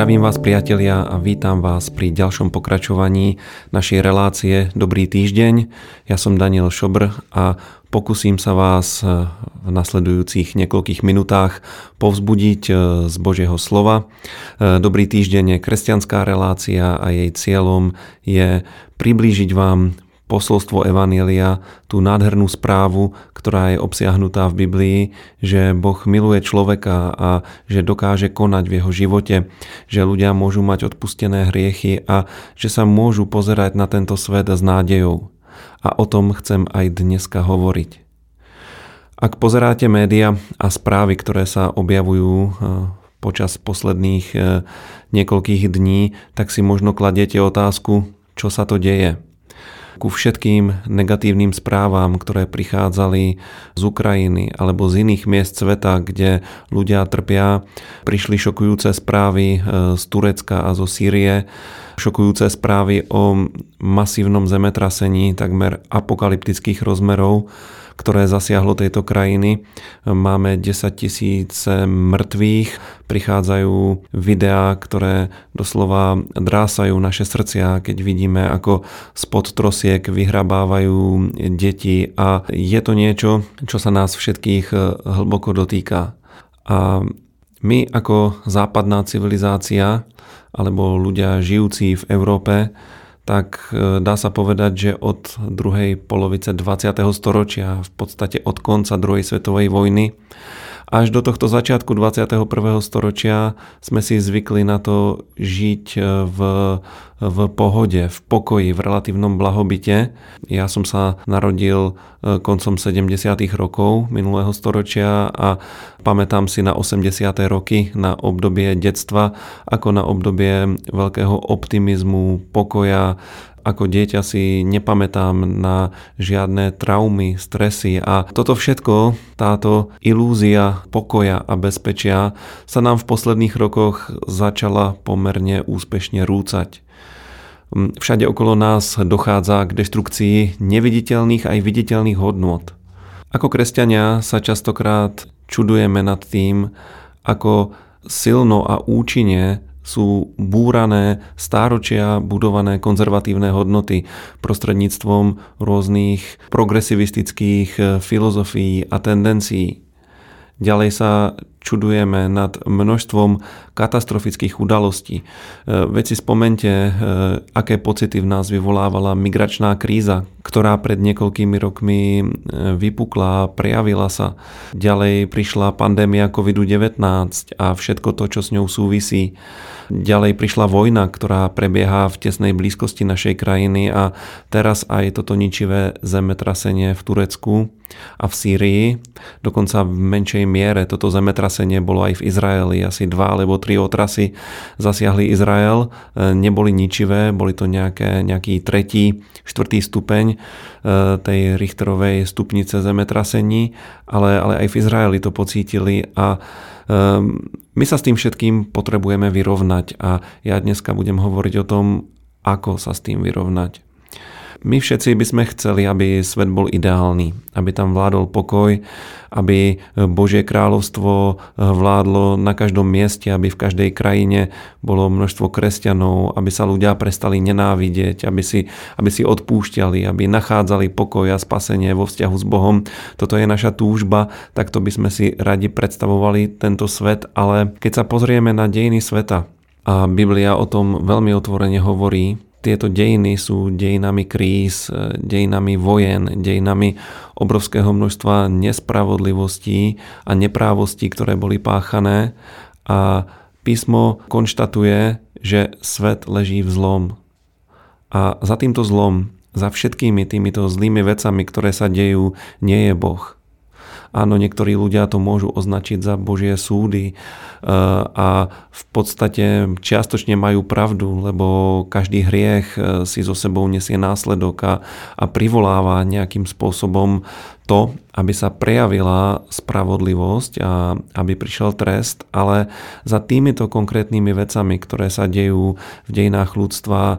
Zdravím vás priatelia a vítam vás pri ďalšom pokračovaní našej relácie Dobrý týždeň. Ja som Daniel Šobr a pokúsim sa vás v nasledujúcich niekoľkých minutách povzbudiť e, z Božieho slova. E, Dobrý týždeň je kresťanská relácia a jej cieľom je priblížiť vám posolstvo Evanielia, tú nádhernú správu, ktorá je obsiahnutá v Biblii, že Boh miluje človeka a že dokáže konať v jeho živote, že ľudia môžu mať odpustené hriechy a že sa môžu pozerať na tento svet s nádejou. A o tom chcem aj dneska hovoriť. Ak pozeráte média a správy, ktoré sa objavujú eh, počas posledných eh, niekoľkých dní, tak si možno kladiete otázku, čo sa to deje ku všetkým negatívnym správam, ktoré prichádzali z Ukrajiny alebo z iných miest sveta, kde ľudia trpia, prišli šokujúce správy e, z Turecka a zo Sýrie, šokujúce správy o masívnom zemetrasení takmer apokalyptických rozmerov, ktoré zasiahlo tejto krajiny. Máme 10 tisíc mŕtvych, prichádzajú videá, ktoré doslova drásajú naše srdcia, keď vidíme, ako spod trosiek vyhrabávajú deti a je to niečo, čo sa nás všetkých hlboko dotýka. A my ako západná civilizácia alebo ľudia žijúci v Európe tak e, dá sa povedať, že od druhej polovice 20. storočia, v podstate od konca druhej svetovej vojny, až do tohto začiatku 21. storočia sme si zvykli na to žiť e, v, v pohode, v pokoji, v relatívnom blahobite. Ja som sa narodil e, koncom 70. rokov minulého storočia a pamätám si na 80. roky, na obdobie detstva, ako na obdobie veľkého optimizmu, pokoja, ako dieťa si nepamätám na žiadne traumy, stresy a toto všetko, táto ilúzia pokoja a bezpečia sa nám v posledných rokoch začala pomerne úspešne rúcať. Všade okolo nás dochádza k deštrukcii neviditeľných aj viditeľných hodnôt. Ako kresťania sa častokrát čudujeme nad tým, ako silno a účinne sú búrané stáročia budované konzervatívne hodnoty prostredníctvom rôznych progresivistických eh, filozofií a tendencií. Ďalej sa čudujeme nad množstvom katastrofických udalostí. E, veď si spomente, e, aké pocity v nás vyvolávala migračná kríza, ktorá pred niekoľkými rokmi e, vypukla, prejavila sa. Ďalej prišla pandémia COVID-19 a všetko to, čo s ňou súvisí. Ďalej prišla vojna, ktorá prebieha v tesnej blízkosti našej krajiny a teraz aj toto ničivé zemetrasenie v Turecku a v Sýrii. Dokonca v menšej miere toto zemetrasenie bolo aj v Izraeli. Asi dva alebo tri otrasy zasiahli Izrael. E, neboli ničivé, boli to nejaké, nejaký tretí, štvrtý stupeň e, tej Richterovej stupnice zemetrasení, ale, ale aj v Izraeli to pocítili a e, my sa s tým všetkým potrebujeme vyrovnať a ja dneska budem hovoriť o tom, ako sa s tým vyrovnať. My všetci by sme chceli, aby svet bol ideálny, aby tam vládol pokoj, aby Božie kráľovstvo vládlo na každom mieste, aby v každej krajine bolo množstvo kresťanov, aby sa ľudia prestali nenávidieť, aby si, aby si odpúšťali, aby nachádzali pokoj a spasenie vo vzťahu s Bohom. Toto je naša túžba, takto by sme si radi predstavovali tento svet, ale keď sa pozrieme na dejiny sveta, a Biblia o tom veľmi otvorene hovorí, tieto dejiny sú dejinami kríz, dejinami vojen, dejinami obrovského množstva nespravodlivostí a neprávostí, ktoré boli páchané a písmo konštatuje, že svet leží v zlom. A za týmto zlom, za všetkými týmito zlými vecami, ktoré sa dejú, nie je Boh. Áno, niektorí ľudia to môžu označiť za Božie súdy e, a v podstate čiastočne majú pravdu, lebo každý hriech e, si so sebou nesie následok a, a privoláva nejakým spôsobom to, aby sa prejavila spravodlivosť a aby prišiel trest, ale za týmito konkrétnymi vecami, ktoré sa dejú v dejinách ľudstva, e,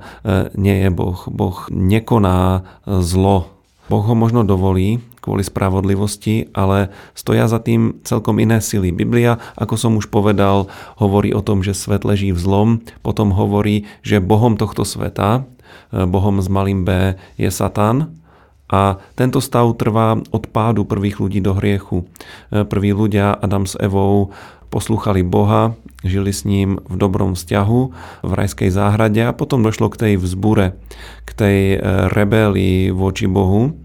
nie je Boh. Boh nekoná zlo Boh ho možno dovolí, kvôli spravodlivosti, ale stoja za tým celkom iné sily. Biblia, ako som už povedal, hovorí o tom, že svet leží v zlom, potom hovorí, že Bohom tohto sveta, e, Bohom s malým B je Satan, a tento stav trvá od pádu prvých ľudí do hriechu. E, prví ľudia, Adam s Evou, poslúchali Boha, žili s ním v dobrom vzťahu v rajskej záhrade a potom došlo k tej vzbure, k tej e, rebelii voči Bohu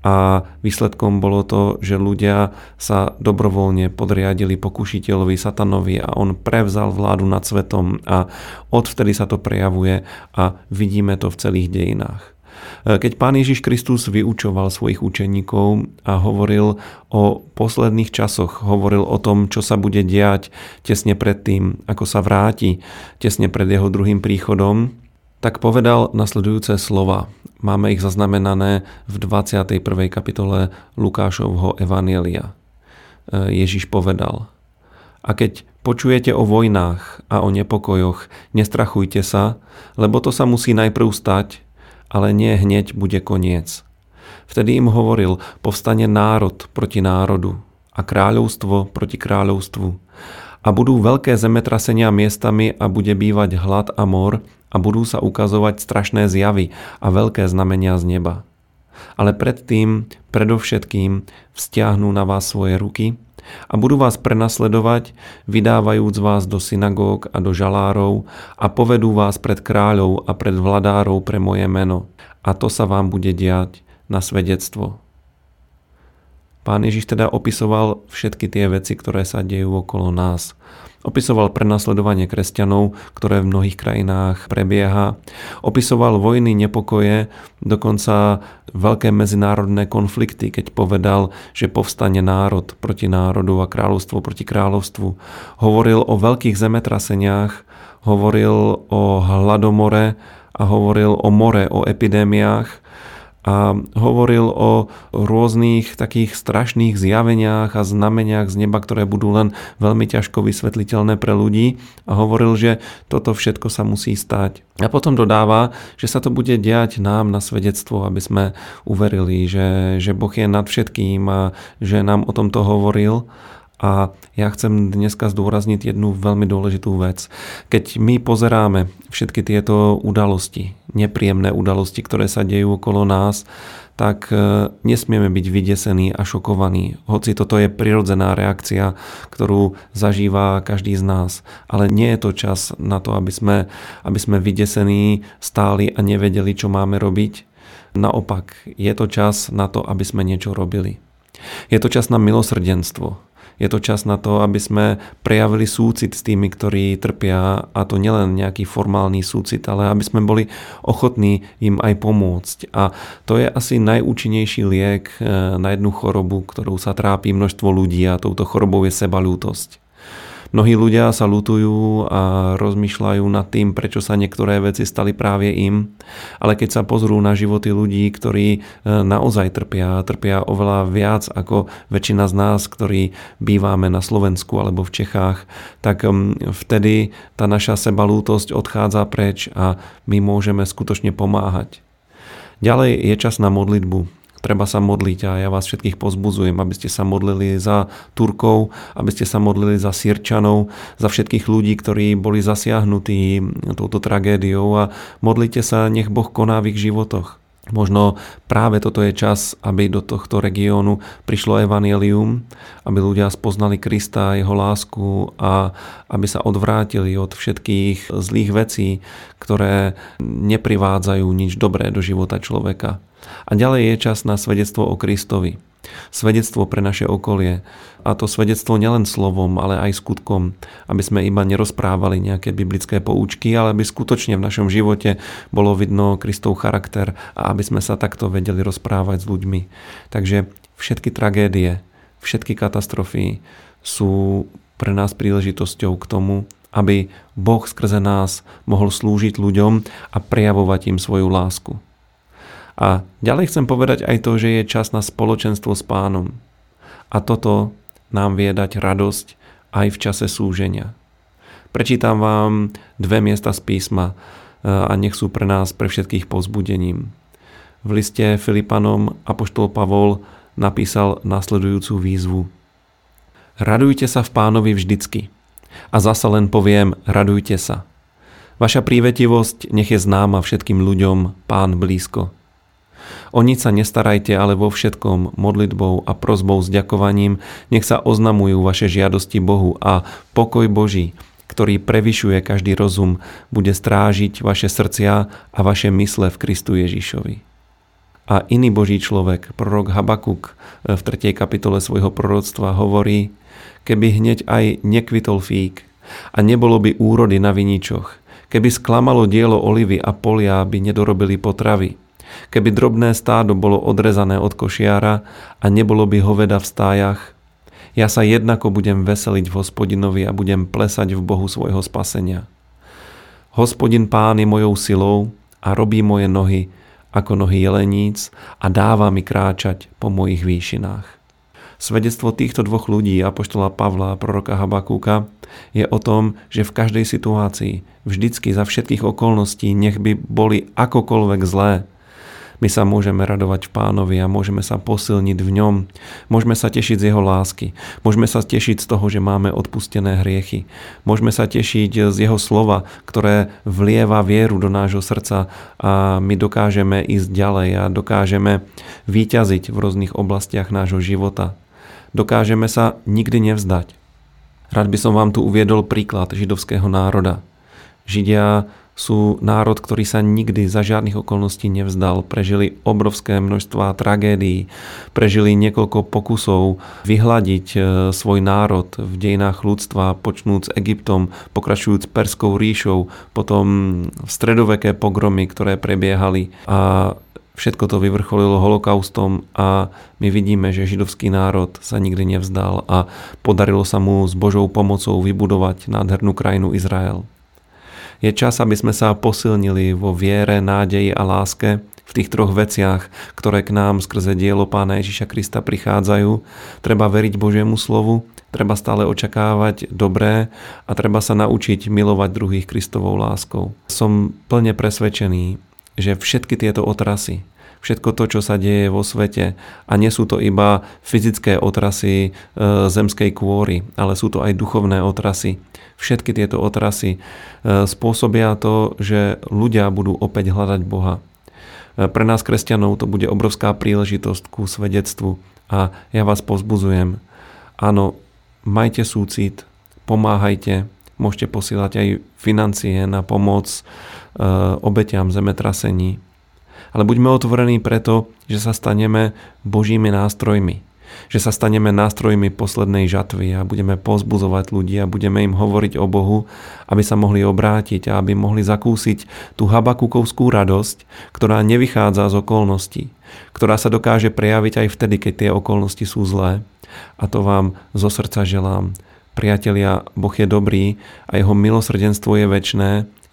a výsledkom bolo to, že ľudia sa dobrovoľne podriadili pokušiteľovi satanovi a on prevzal vládu nad svetom a odvtedy sa to prejavuje a vidíme to v celých dejinách. E, keď pán Ježiš Kristus vyučoval svojich učeníkov a hovoril o posledných časoch, hovoril o tom, čo sa bude diať tesne pred tým, ako sa vráti, tesne pred jeho druhým príchodom, tak povedal nasledujúce slova. Máme ich zaznamenané v 21. kapitole Lukášovho Evanielia. E, Ježiš povedal, a keď počujete o vojnách a o nepokojoch, nestrachujte sa, lebo to sa musí najprv stať, ale nie hneď bude koniec. Vtedy im hovoril, povstane národ proti národu a kráľovstvo proti kráľovstvu. A budú veľké zemetrasenia miestami a bude bývať hlad a mor a budú sa ukazovať strašné zjavy a veľké znamenia z neba. Ale predtým, predovšetkým, vzťahnú na vás svoje ruky a budú vás prenasledovať, vydávajúc vás do synagóg a do žalárov a povedú vás pred kráľov a pred vladárov pre moje meno. A to sa vám bude diať na svedectvo. Pán Ježiš teda opisoval všetky tie veci, ktoré sa dejú okolo nás. Opisoval prenasledovanie kresťanov, ktoré v mnohých krajinách prebieha. Opisoval vojny, nepokoje, dokonca veľké medzinárodné konflikty, keď povedal, že povstane národ proti národu a kráľovstvo proti kráľovstvu. Hovoril o veľkých zemetraseniach, hovoril o hladomore a hovoril o more, o epidémiách a hovoril o rôznych takých strašných zjaveniach a znameniach z neba, ktoré budú len veľmi ťažko vysvetliteľné pre ľudí a hovoril, že toto všetko sa musí stať. A potom dodáva, že sa to bude diať nám na svedectvo, aby sme uverili, že, že Boh je nad všetkým a že nám o tomto hovoril a ja chcem dneska zdôrazniť jednu veľmi dôležitú vec. Keď my pozeráme všetky tieto udalosti, nepríjemné udalosti, ktoré sa dejú okolo nás, tak e, nesmieme byť vydesení a šokovaní. Hoci toto je prirodzená reakcia, ktorú zažíva každý z nás. Ale nie je to čas na to, aby sme, aby sme vydesení stáli a nevedeli, čo máme robiť. Naopak, je to čas na to, aby sme niečo robili. Je to čas na milosrdenstvo, je to čas na to, aby sme prejavili súcit s tými, ktorí trpia a to nielen nejaký formálny súcit, ale aby sme boli ochotní im aj pomôcť. A to je asi najúčinnejší liek eh, na jednu chorobu, ktorou sa trápi množstvo ľudí a touto chorobou je sebalútosť. Mnohí ľudia sa lutujú a rozmýšľajú nad tým, prečo sa niektoré veci stali práve im, ale keď sa pozrú na životy ľudí, ktorí e, naozaj trpia, trpia oveľa viac ako väčšina z nás, ktorí bývame na Slovensku alebo v Čechách, tak vtedy tá naša sebalútosť odchádza preč a my môžeme skutočne pomáhať. Ďalej je čas na modlitbu. Treba sa modliť a ja vás všetkých pozbudzujem, aby ste sa modlili za Turkov, aby ste sa modlili za Sirčanov, za všetkých ľudí, ktorí boli zasiahnutí touto tragédiou a modlite sa, nech Boh koná v ich životoch. Možno práve toto je čas, aby do tohto regiónu prišlo evanelium, aby ľudia spoznali Krista jeho lásku a aby sa odvrátili od všetkých zlých vecí, ktoré neprivádzajú nič dobré do života človeka. A ďalej je čas na svedectvo o Kristovi. Svedectvo pre naše okolie. A to svedectvo nielen slovom, ale aj skutkom. Aby sme iba nerozprávali nejaké biblické poučky, ale aby skutočne v našom živote bolo vidno Kristov charakter a aby sme sa takto vedeli rozprávať s ľuďmi. Takže všetky tragédie, všetky katastrofy sú pre nás príležitosťou k tomu, aby Boh skrze nás mohol slúžiť ľuďom a prejavovať im svoju lásku. A ďalej chcem povedať aj to, že je čas na spoločenstvo s pánom. A toto nám vie dať radosť aj v čase súženia. Prečítam vám dve miesta z písma e, a nech sú pre nás pre všetkých povzbudením. V liste Filipanom Apoštol Pavol napísal nasledujúcu výzvu. Radujte sa v pánovi vždycky. A zasa len poviem, radujte sa. Vaša prívetivosť nech je známa všetkým ľuďom, pán blízko. O nič sa nestarajte, ale vo všetkom modlitbou a prozbou s ďakovaním nech sa oznamujú vaše žiadosti Bohu a pokoj Boží, ktorý prevyšuje každý rozum, bude strážiť vaše srdcia a vaše mysle v Kristu Ježišovi. A iný Boží človek, prorok Habakuk v 3. kapitole svojho proroctva hovorí, keby hneď aj nekvitol fík a nebolo by úrody na viničoch, keby sklamalo dielo olivy a polia by nedorobili potravy, keby drobné stádo bolo odrezané od košiara a nebolo by hoveda v stájach, ja sa jednako budem veseliť v hospodinovi a budem plesať v Bohu svojho spasenia. Hospodin pán je mojou silou a robí moje nohy ako nohy jeleníc a dáva mi kráčať po mojich výšinách. Svedectvo týchto dvoch ľudí, apoštola Pavla a proroka Habakúka, je o tom, že v každej situácii, vždycky za všetkých okolností, nech by boli akokoľvek zlé, my sa môžeme radovať v pánovi a môžeme sa posilniť v ňom. Môžeme sa tešiť z jeho lásky. Môžeme sa tešiť z toho, že máme odpustené hriechy. Môžeme sa tešiť z jeho slova, ktoré vlieva vieru do nášho srdca a my dokážeme ísť ďalej a dokážeme výťaziť v rôznych oblastiach nášho života dokážeme sa nikdy nevzdať. Rád by som vám tu uviedol príklad židovského národa. Židia sú národ, ktorý sa nikdy za žiadnych okolností nevzdal. Prežili obrovské množstva tragédií, prežili niekoľko pokusov vyhľadiť e, svoj národ v dejinách ľudstva, počnúc Egyptom, pokračujúc Perskou ríšou, potom stredoveké pogromy, ktoré prebiehali a Všetko to vyvrcholilo holokaustom a my vidíme, že židovský národ sa nikdy nevzdal a podarilo sa mu s Božou pomocou vybudovať nádhernú krajinu Izrael. Je čas, aby sme sa posilnili vo viere, nádeji a láske v tých troch veciach, ktoré k nám skrze dielo Pána Ježiša Krista prichádzajú. Treba veriť Božiemu slovu, treba stále očakávať dobré a treba sa naučiť milovať druhých Kristovou láskou. Som plne presvedčený, že všetky tieto otrasy, všetko to, čo sa deje vo svete, a nie sú to iba fyzické otrasy e, zemskej kôry, ale sú to aj duchovné otrasy. Všetky tieto otrasy e, spôsobia to, že ľudia budú opäť hľadať Boha. E, pre nás, kresťanov, to bude obrovská príležitosť ku svedectvu a ja vás pozbuzujem. Áno, majte súcit, pomáhajte, môžete posielať aj financie na pomoc Eh, obeťam zemetrasení. Ale buďme otvorení preto, že sa staneme Božími nástrojmi. Že sa staneme nástrojmi poslednej žatvy a budeme pozbuzovať ľudí a budeme im hovoriť o Bohu, aby sa mohli obrátiť a aby mohli zakúsiť tú habakukovskú radosť, ktorá nevychádza z okolností, ktorá sa dokáže prejaviť aj vtedy, keď tie okolnosti sú zlé. A to vám zo srdca želám. Priatelia, Boh je dobrý a jeho milosrdenstvo je väčné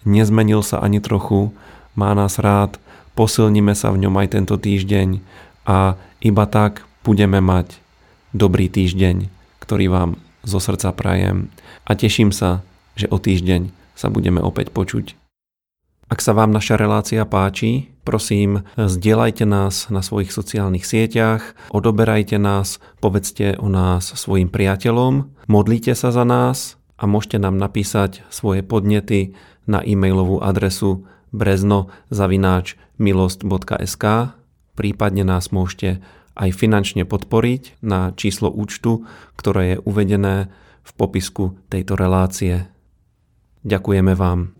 nezmenil sa ani trochu, má nás rád, posilníme sa v ňom aj tento týždeň a iba tak budeme mať dobrý týždeň, ktorý vám zo srdca prajem a teším sa, že o týždeň sa budeme opäť počuť. Ak sa vám naša relácia páči, prosím, zdieľajte nás na svojich sociálnych sieťach, odoberajte nás, povedzte o nás svojim priateľom, modlite sa za nás a môžete nám napísať svoje podnety na e-mailovú adresu brezno.milost.sk prípadne nás môžete aj finančne podporiť na číslo účtu, ktoré je uvedené v popisku tejto relácie. Ďakujeme vám.